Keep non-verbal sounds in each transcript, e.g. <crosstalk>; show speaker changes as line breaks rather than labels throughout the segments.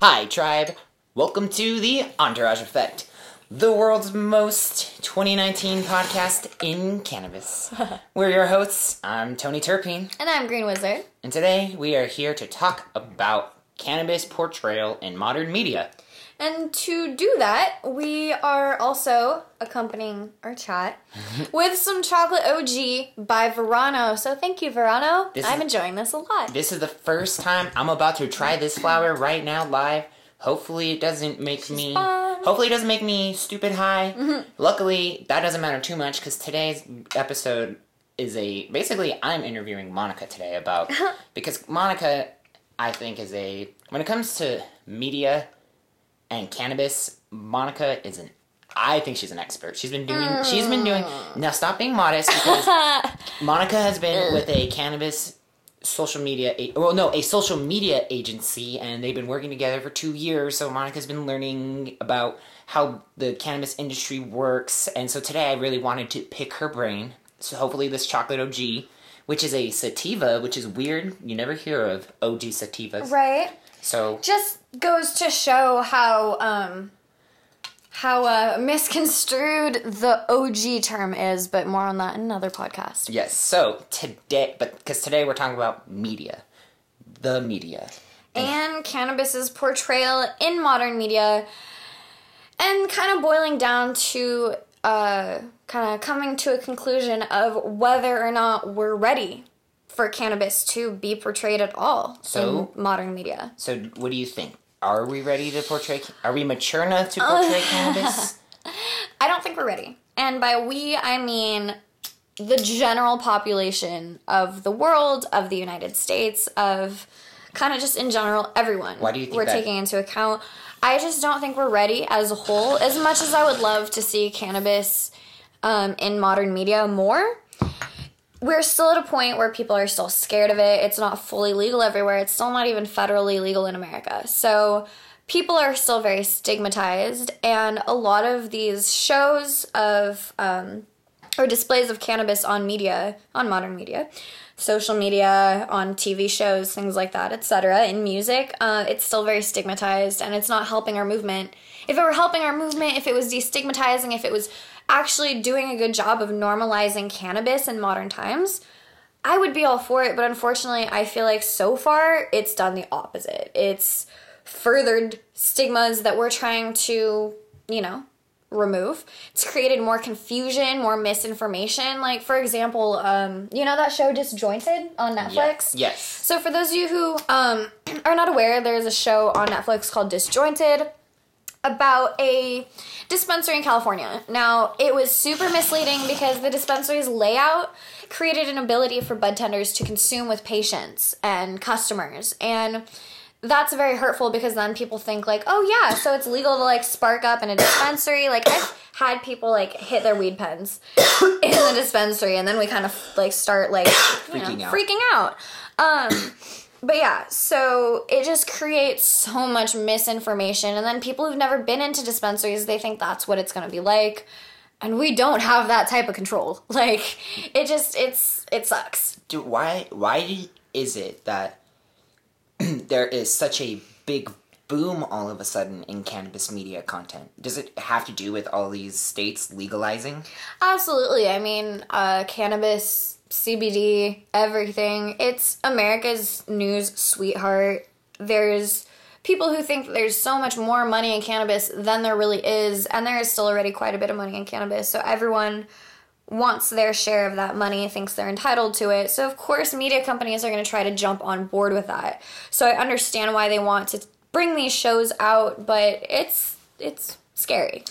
Hi, tribe. Welcome to the Entourage Effect, the world's most 2019 podcast in cannabis. <laughs> We're your hosts. I'm Tony Turpine,
And I'm Green Wizard.
and today we are here to talk about cannabis portrayal in modern media.
And to do that, we are also accompanying our chat <laughs> with some chocolate OG by Verano. So thank you, Verano.
This
I'm
is-
enjoying this a lot.
This is the first time I'm about to try this flower right now live. Hopefully it doesn't make me
fun.
Hopefully it doesn't make me stupid high. Mm-hmm. Luckily, that doesn't matter too much cuz today's episode is a basically I'm interviewing Monica today about <laughs> because Monica I think is a when it comes to media and cannabis, Monica is an I think she's an expert. She's been doing she's been doing hmm. now stop being modest because <laughs> Monica has been with a cannabis social media well no a social media agency and they've been working together for two years so monica's been learning about how the cannabis industry works and so today i really wanted to pick her brain so hopefully this chocolate og which is a sativa which is weird you never hear of og sativas
right?
so
Just goes to show how um how uh, misconstrued the OG term is, but more on that in another podcast.
yes so today but because today we're talking about media the media
and cannabis's portrayal in modern media and kind of boiling down to uh, kind of coming to a conclusion of whether or not we're ready for cannabis to be portrayed at all
So?
in modern media.
So, what do you think? Are we ready to portray? Are we mature enough to portray <laughs> cannabis?
I don't think we're ready. And by we, I mean the general population of the world, of the United States, of kind of just in general, everyone.
Why do you think
we're
that?
taking into account? I just don't think we're ready as a whole. As much as I would love to see cannabis um, in modern media more, we're still at a point where people are still scared of it. It's not fully legal everywhere. It's still not even federally legal in America. So people are still very stigmatized, and a lot of these shows of um, or displays of cannabis on media, on modern media, social media, on TV shows, things like that, etc. In music, uh, it's still very stigmatized, and it's not helping our movement. If it were helping our movement, if it was destigmatizing, if it was actually doing a good job of normalizing cannabis in modern times, I would be all for it. But unfortunately, I feel like so far it's done the opposite. It's furthered stigmas that we're trying to, you know, remove. It's created more confusion, more misinformation. Like, for example, um, you know that show Disjointed on Netflix?
Yes.
So, for those of you who um, <clears throat> are not aware, there's a show on Netflix called Disjointed about a dispensary in California. Now, it was super misleading because the dispensary's layout created an ability for bud tenders to consume with patients and customers. And that's very hurtful because then people think like, "Oh yeah, so it's legal to like spark up in a dispensary." Like I've had people like hit their weed pens in the dispensary and then we kind of like start like you know,
Freaking out.
freaking out. Um but yeah, so it just creates so much misinformation. And then people who've never been into dispensaries, they think that's what it's going to be like. And we don't have that type of control. <laughs> Like, it just, it's, it sucks.
Dude, why? Why is it that <clears throat> there is such a big boom all of a sudden in cannabis media content? Does it have to do with all these states legalizing?
Absolutely. I mean, uh, cannabis, CBD, everything. It's America's news sweetheart. There's people who think there's so much more money in cannabis than there really is, and there is still already quite a bit of money in cannabis. So everyone wants their share of that money, thinks they're entitled to it. So of course, media companies are going to try to jump on board with that. So I understand why they want to bring these shows out, but it's it's scary.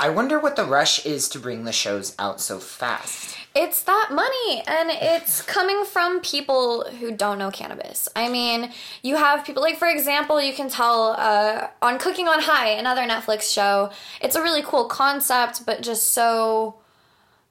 I wonder what the rush is to bring the shows out so fast.
It's that money, and it's coming from people who don't know cannabis. I mean, you have people, like, for example, you can tell uh, on Cooking on High, another Netflix show, it's a really cool concept, but just so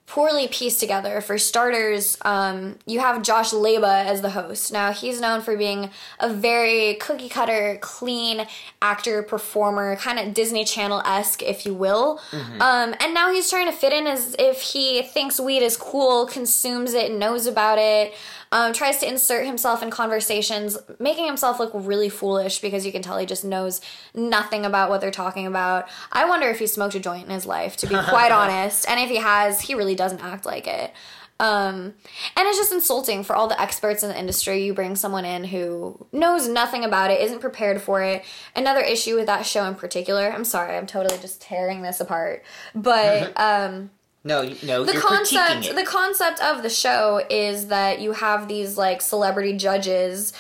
poorly pieced together. For starters, um, you have Josh Leyva as the host. Now, he's known for being a very cookie cutter, clean actor, performer, kind of Disney Channel esque, if you will. Um, and now he's trying to fit in as if he thinks weed is cool, consumes it, knows about it. Um, tries to insert himself in conversations, making himself look really foolish because you can tell he just knows nothing about what they're talking about. I wonder if he smoked a joint in his life, to be <laughs> quite honest. And if he has, he really doesn't act like it. Um, and it's just insulting for all the experts in the industry. You bring someone in who knows nothing about it, isn't prepared for it. Another issue with that show in particular, I'm sorry, I'm totally just tearing this apart. But <laughs> um,
No, no,
the
you're
concept the concept of the show is that you have these like celebrity judges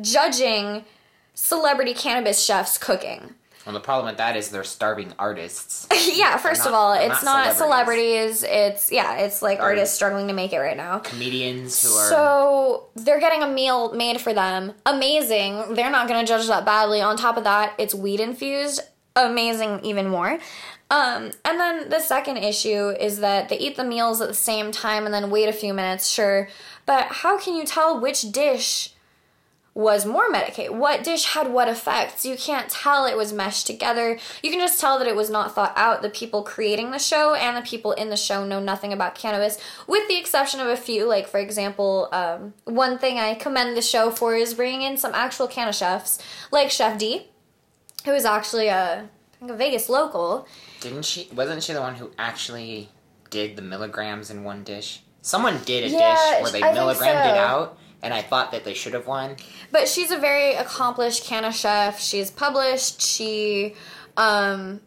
judging celebrity cannabis chefs cooking.
well, the problem with that is they're starving artists. <laughs>
yeah, 1st of all, it's
not
not celebrities. It's yeah, it's like artists struggling to make it right now.
Comedians who are
So they're getting a meal made for them. Amazing. They're not going to judge that badly. On top of that, it's weed infused. Amazing, even more. Um, and then the second issue is that they eat the meals at the same time and then wait a few minutes, sure. But how can you tell which dish was more medicated? What dish had what effects? You can't tell it was meshed together. You can just tell that it was not thought out. The people creating the show and the people in the show know nothing about cannabis, with the exception of a few. Like, for example, um, one thing I commend the show for is bringing in some actual canna chefs, like Chef D, who is actually a Vegas local.
Didn't she? Wasn't she the one who actually did the milligrams in one dish? Someone did a
Yeah,
dish where they
I
milligrammed it out, and I thought that they should have won.
But she's a very accomplished canna chef. She's published. She um,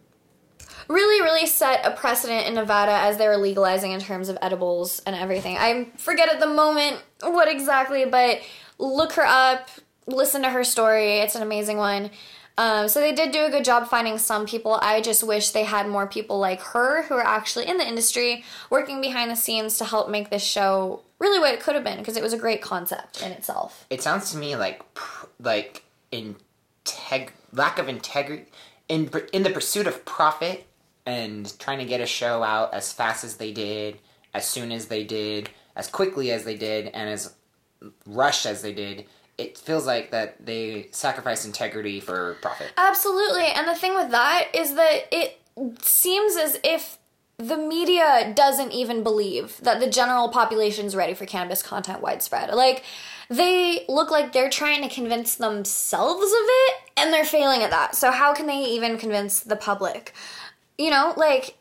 really, really set a precedent in Nevada as they were legalizing in terms of edibles and everything. I forget at the moment what exactly, but look her up, listen to her story. It's an amazing one. Um, so they did do a good job finding some people. I just wish they had more people like her who are actually in the industry, working behind the scenes to help make this show really what it could have been because it was a great concept in itself.
It sounds to me like like integ- lack of integrity in in the pursuit of profit and trying to get a show out as fast as they did, as soon as they did, as quickly as they did, and as rushed as they did. It feels like that they sacrifice integrity for profit.
Absolutely. And the thing with that is that it seems as if the media doesn't even believe that the general population is ready for cannabis content widespread. Like, they look like they're trying to convince themselves of it and they're failing at that. So, how can they even convince the public? You know, like,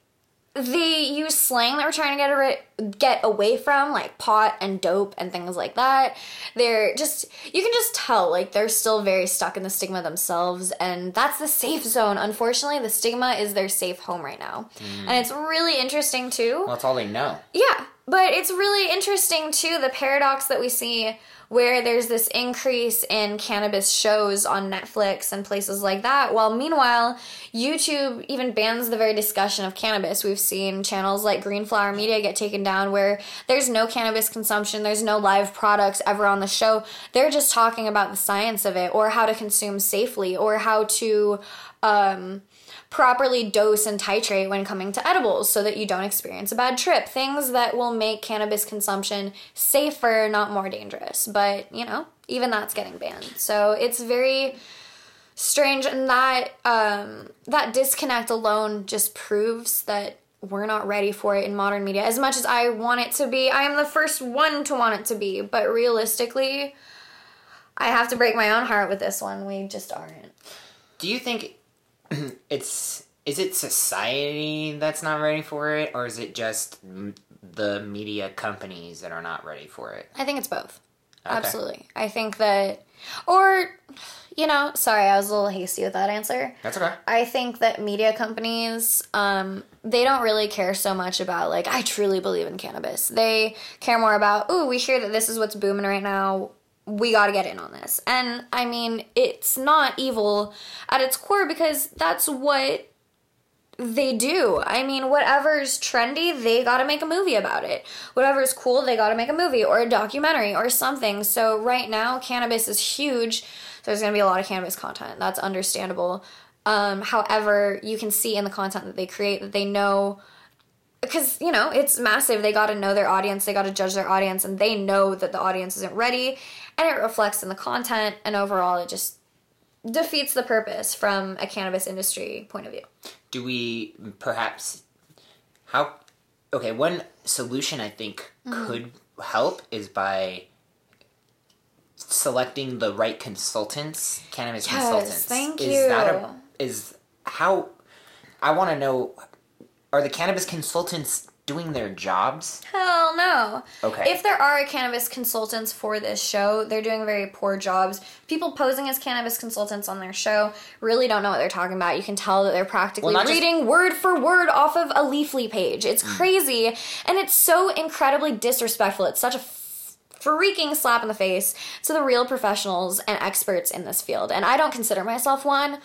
they use slang that we're trying to get a, get away from, like pot and dope and things like that. They're just you can just tell like they're still very stuck in the stigma themselves, and that's the safe zone. Unfortunately, the stigma is their safe home right now, mm. and it's really interesting too.
Well, that's all they know.
Yeah, but it's really interesting too the paradox that we see where there's this increase in cannabis shows on Netflix and places like that, while meanwhile, YouTube even bans the very discussion of cannabis. We've seen channels like Green Flower Media get taken down where there's no cannabis consumption, there's no live products ever on the show. They're just talking about the science of it or how to consume safely or how to um properly dose and titrate when coming to edibles so that you don't experience a bad trip. Things that will make cannabis consumption safer, not more dangerous. But, you know, even that's getting banned. So it's very strange and that um that disconnect alone just proves that we're not ready for it in modern media as much as I want it to be. I am the first one to want it to be, but realistically, I have to break my own heart with this one. We just aren't.
Do you think <clears throat> it's is it society that's not ready for it, or is it just m- the media companies that are not ready for it?
I think it's both. Absolutely. I think that, or, you know, sorry, I was a little hasty with that answer.
That's okay.
I think that media companies, um, they don't really care so much about, like, I truly believe in cannabis. They care more about, ooh, we hear that this is what's booming right now. We gotta get in on this. And I mean, it's not evil at its core because that's what they do. I mean, whatever's trendy, they gotta make a movie about it. Whatever's cool, they gotta make a movie or a documentary or something. So, right now, cannabis is huge. So there's gonna be a lot of cannabis content. That's understandable. Um, however, you can see in the content that they create that they know because you know it's massive they got to know their audience they got to judge their audience and they know that the audience isn't ready and it reflects in the content and overall it just defeats the purpose from a cannabis industry point of view
Do we perhaps how? Okay, one solution I think
Mm-hmm.
could help is by selecting the right consultants, cannabis
Yes,
consultants.
thank
is
you.
That a, is how I want to know are the cannabis consultants doing their jobs?
Hell no.
Okay.
If there are cannabis consultants for this show, they're doing very poor jobs. People posing as cannabis consultants on their show really don't know what they're talking about. You can tell that they're practically
Well, not just-
reading word for word off of a Leafly page. It's
Mm.
crazy. And it's so incredibly disrespectful. It's such a freaking slap in the face to the real professionals and experts in this field. And I don't consider myself one.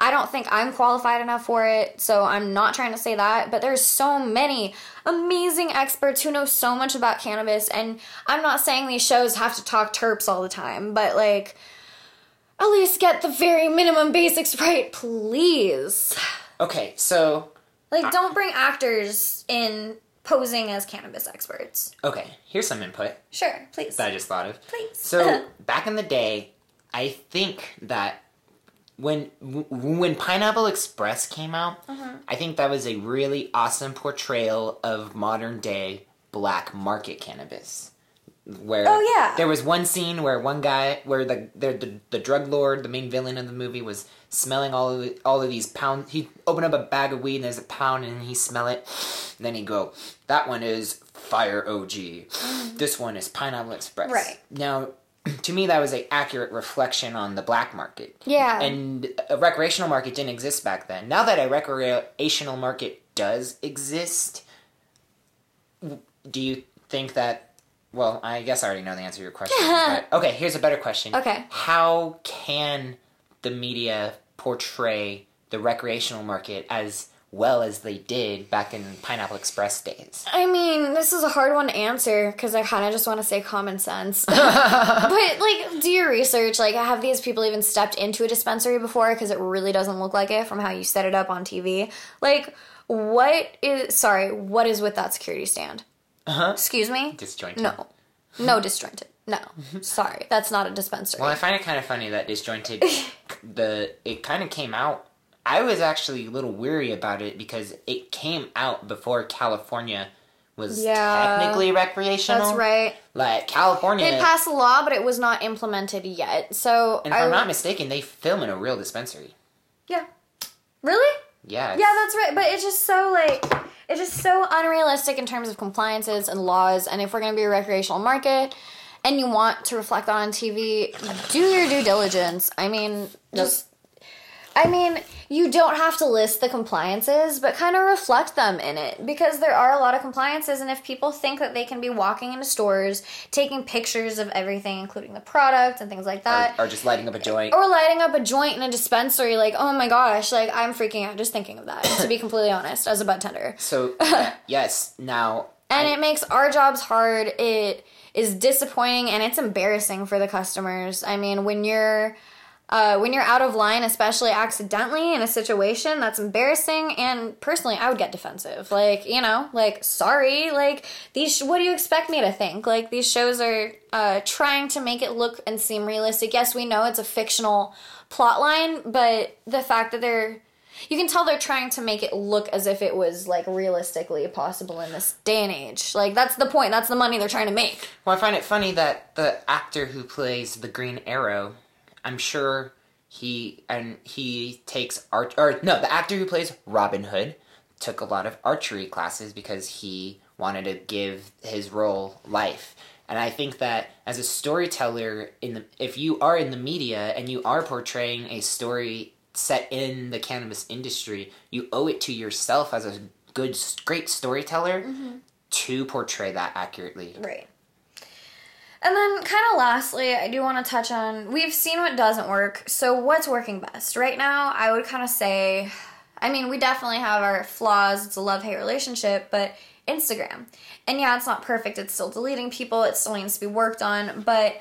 I don't think I'm qualified enough for it, so I'm not trying to say that, but there's so many amazing experts who know so much about cannabis and I'm not saying these shows have to talk terps all the time, but like at least get the very minimum basics right, please.
Okay, so
Like don't bring actors in posing as cannabis experts.
okay, here's some input
Sure, please.
that I just thought of.
Please.
So <laughs> back in the day, I think that when when Pineapple Express came out,
Uh-huh.
I think that was a really awesome portrayal of modern day black market cannabis. Where
Oh, yeah.
there was one scene where one guy, where the the, the the drug lord, the main villain of the movie, was smelling all of the, all of these pounds. He opened up a bag of weed and there's a pound, and he smell it. And then he go, "That one is Fire OG. This one is Pineapple Express."
Mm-hmm. Right.
now, to me, that was a accurate reflection on the black market.
Yeah.
And a recreational market didn't exist back then. Now that a recreational market does exist, do you think that? Well, I guess I already know the answer to your question. <laughs> but, okay, here's a better question.
Okay.
How can the media portray the recreational market as well as they did back in Pineapple Express days?
I mean, this is a hard one to answer because I kind of just want to say common sense. <laughs> but, like, do your research. Like, have these people even stepped into a dispensary before? Because it really doesn't look like it from how you set it up on TV. Like, what is. Sorry, what is with that security stand?
Uh-huh.
Excuse me?
Disjointed.
No. No disjointed. No. Sorry, that's not a dispensary.
Well, I find it kind of funny that disjointed <laughs> the it kind of came out. I was actually a little weary about it because it came out before California was
Yeah.
technically recreational.
that's right.
Like California,
It passed a law, but it was not implemented yet. So,
and if
I,
I'm not mistaken, they film in a real dispensary.
Yeah. Really?
Yeah.
Yeah, that's right. But it's just so like it's just so unrealistic in terms of compliances and laws. And if we're gonna be a recreational market and you want to reflect that on TV, do your due diligence. I mean, just I mean, you don't have to list the compliances, but kind of reflect them in it because there are a lot of compliances. And if people think that they can be walking into stores, taking pictures of everything, including the product and things like that,
or, or just lighting up a joint.
or lighting up a joint in a dispensary like oh my gosh like i'm freaking out just thinking of that to be <coughs> completely honest as a bud tender
so uh, <laughs> yes, now
and
I-
it makes our jobs hard it is disappointing and it's embarrassing for the customers i mean when you're uh, when you're out of line especially accidentally in a situation that's embarrassing and personally i would get defensive like you know like sorry like these what do you expect me to think like these shows are uh, trying to make it look and seem realistic yes we know it's a fictional plot line but the fact that they're you can tell they're trying to make it look as if it was like realistically possible in this day and age. Like that's the point. That's the money they're trying to make.
Well, I find it funny that the actor who plays the Green Arrow, I'm sure he and he takes art or no, the actor who plays Robin Hood took a lot of archery classes because he wanted to give his role life. And I think that as a storyteller in the if you are in the media and you are portraying a story set in the cannabis industry, you owe it to yourself as a good great storyteller mm-hmm. to portray that accurately.
Right. And then, kind of lastly, I do want to touch on we've seen what doesn't work. So, what's working best? Right now, I would kind of say, I mean, we definitely have our flaws. It's a love hate relationship, but Instagram. And yeah, it's not perfect. It's still deleting people, it still needs to be worked on. But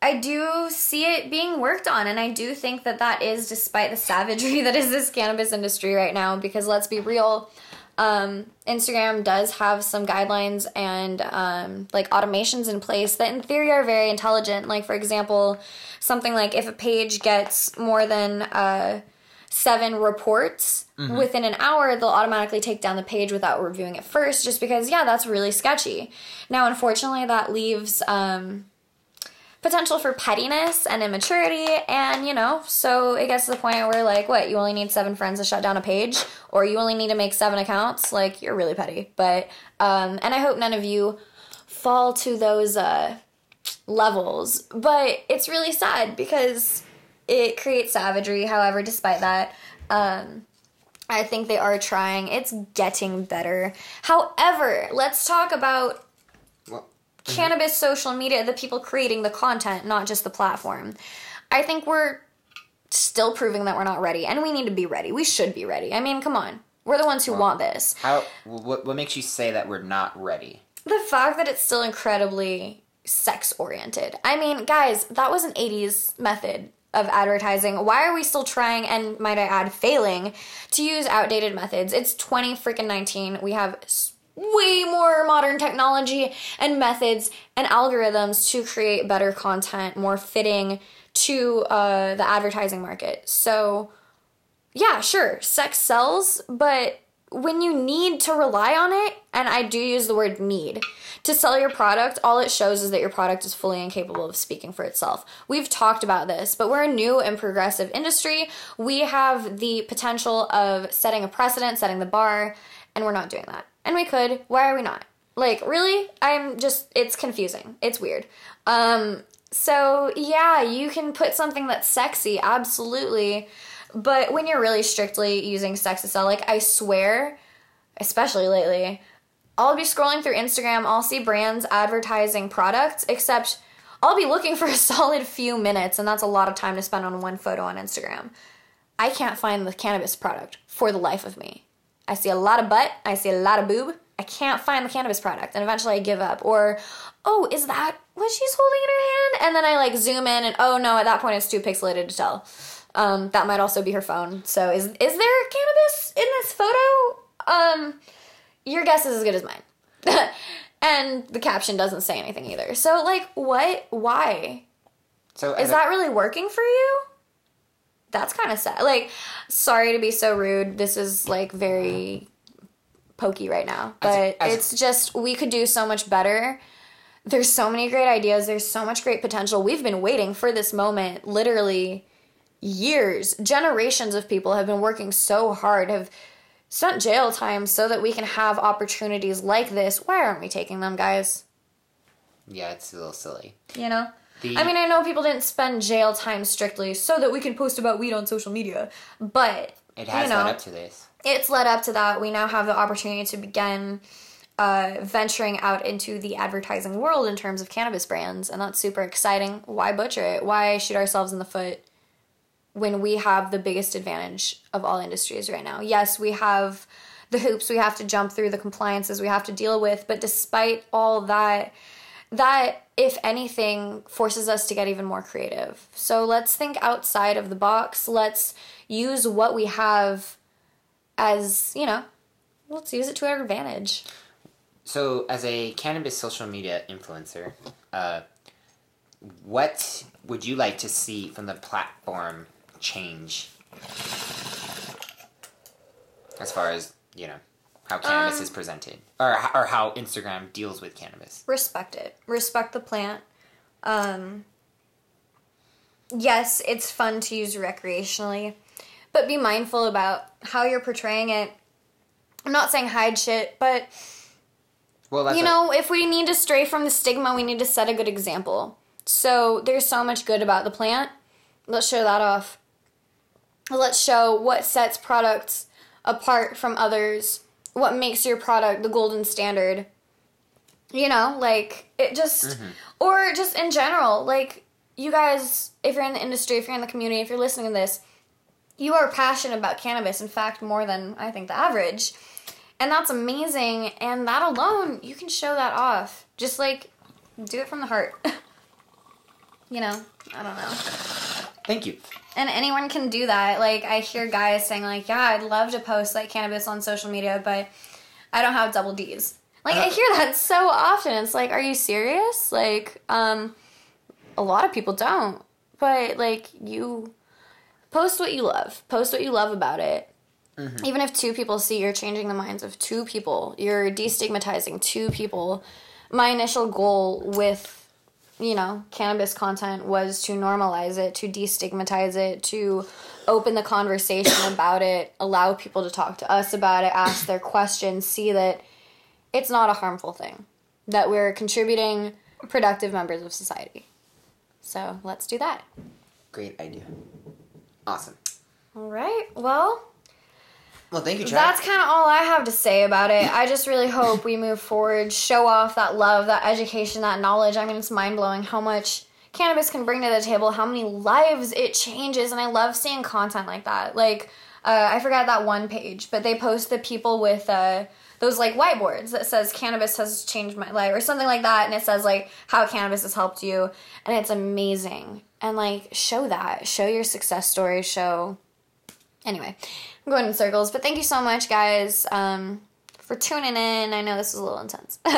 I do see it being worked on, and I do think that that is despite the savagery <laughs> that is this cannabis industry right now. Because let's be real, um, Instagram does have some guidelines and um, like automations in place that, in theory, are very intelligent. Like, for example, something like if a page gets more than uh, seven reports within an hour, they'll automatically take down the page without reviewing it first, just because, yeah, that's really sketchy. Now, unfortunately, that leaves. Um, potential for pettiness and immaturity. And, you know, so it gets to the point where, like, what, you only need seven friends to shut down a page, or you only need to make seven accounts? Like, you're really petty. But, um, and I hope none of you fall to those, uh, levels. But it's really sad because it creates savagery. However, despite that, um, I think they are trying. It's getting better. However, let's talk about
Well,
cannabis social media, the people creating the content, not just the platform. I think we're still proving that we're not ready, and we need to be ready. We should be ready. I mean, come on. We're the ones who want this.
how? What, what makes you say that we're not ready?
The fact that it's still incredibly sex oriented. I mean, guys, that was an 80s method of advertising. Why are we still trying and might I add failing to use outdated methods? It's 20 freaking 19. We have way more modern technology and methods and algorithms to create better content, more fitting to uh, the advertising market. So, yeah, sure, sex sells, but when you need to rely on it, and I do use the word need, to sell your product, all it shows is that your product is fully incapable of speaking for itself. We've talked about this, but we're a new and progressive industry. We have the potential of setting a precedent, setting the bar, and we're not doing that. And we could. Why are we not? Like, really? I'm just, it's confusing. It's weird. Um, so, yeah, you can put something that's sexy, absolutely. But when you're really strictly using sex to sell, like, I swear, especially lately, I'll be scrolling through Instagram, I'll see brands advertising products, except I'll be looking <laughs> for a solid few minutes, and that's a lot of time to spend on one photo on Instagram. I can't find the cannabis product for the life of me. I see a lot of butt, I see a lot of boob. I can't find the cannabis product, and eventually I give up. Or, oh, is that what she's holding in her hand? And then I like zoom in, and oh no, at that point it's too pixelated to tell. Um, that might also be her phone. So is is there cannabis in this photo? Um, your guess is as good as mine. <laughs> and the caption doesn't say anything either. So like, what? Why?
So
Is that really working for you? That's kind of sad. Like, sorry to be so rude. This is like very pokey right now,
As
but
a- as
it's just we could do so much better. There's so many great ideas. There's so much great potential. We've been waiting for this moment literally years. Generations of people have been working so hard, have spent jail time so that we can have opportunities like this. Why aren't we taking them, guys?
yeah, it's a little silly.
You know?
The-
I mean, I know people didn't spend jail time strictly so that we can post about weed on social media, but
It has
you know,
led up to this.
it's led up to that. We now have the opportunity to begin uh, venturing out into the advertising world in terms of cannabis brands, and that's super exciting. Why butcher it? Why shoot ourselves in the foot when we have the biggest advantage of all industries right now? Yes, we have the hoops we have to jump through, the compliances we have to deal with, but despite all that, that if anything forces us to get even more creative. So let's think outside of the box. Let's use what we have as, you know, let's use it to our advantage.
So, as a cannabis social media influencer, uh, what would you like to see from the platform change? As far as, you know, how cannabis
Um,
is presented, or, or how Instagram deals with cannabis.
Respect it. Respect the plant. Um yes, it's fun to use recreationally, but be mindful about how you're portraying it. I'm not saying hide shit, but
Well, that's
you
a-
know, if we need to stray from the stigma, we need to set a good example. So there's so much good about the plant. Let's show that off. Let's show what sets products apart from others, what makes your product the golden standard. You know, like it just, mm-hmm. or just in general, like you guys, if you're in the industry, if you're in the community, if you're listening to this, you are passionate about cannabis. In fact, more than I think the average. And that's amazing. And that alone, you can show that off. Just like do it from the heart. <laughs> you know, I don't know.
Thank you.
And anyone can do that. Like I hear guys saying like, "Yeah, I'd love to post like cannabis on social media, but I don't have double D's." Like I
Uh,
hear that so often. It's like, "Are you serious?" Like um a lot of people don't. But like you post what you love. Post what you love about it. Even if two people see you're changing the minds of two people, you're destigmatizing two people. My initial goal with you know, cannabis content was to normalize it, to destigmatize it, to open the conversation <coughs> about it, allow people to talk to us about it, ask their questions, see that it's not a harmful thing, that we're contributing productive members of society. So let's do that.
Great idea. Awesome.
All right. Well,
Well, thank you, Chad.
that's kind of all I have to say about it. I just really hope we move forward, show off that love, that education, that knowledge. I mean, it's mind blowing how much cannabis can bring to the table, how many lives it changes, and I love seeing content like that. Like, uh, I forgot that one page, but they post the people with uh, those like whiteboards that says cannabis has changed my life or something like that, and it says like how cannabis has helped you, and it's amazing. And like, show that, show your success story, show anyway, I'm going in circles. But thank you so much, guys, um, for tuning in. I know this was a little intense. <laughs>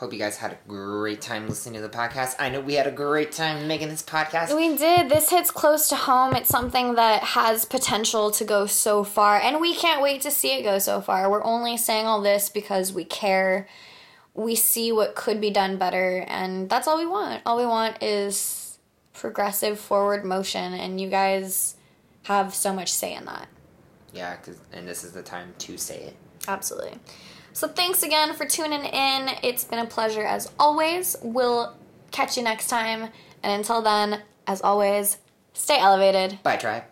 Hope you guys had a great time listening to the podcast. I know we had a great time making this podcast.
we did. This hits close to home. It's something that has potential to go so far, and we can't wait to see it go so far. We're only saying all this because we care. We see what could be done better, and that's all we want. All we want is progressive forward motion, and you guys have so much say in that.
Yeah, 'cause- and this is the time to say it.
Absolutely. So thanks again for tuning in. It's been a pleasure as always. We'll catch you next time. And until then, as always, stay elevated.
Bye, tribe.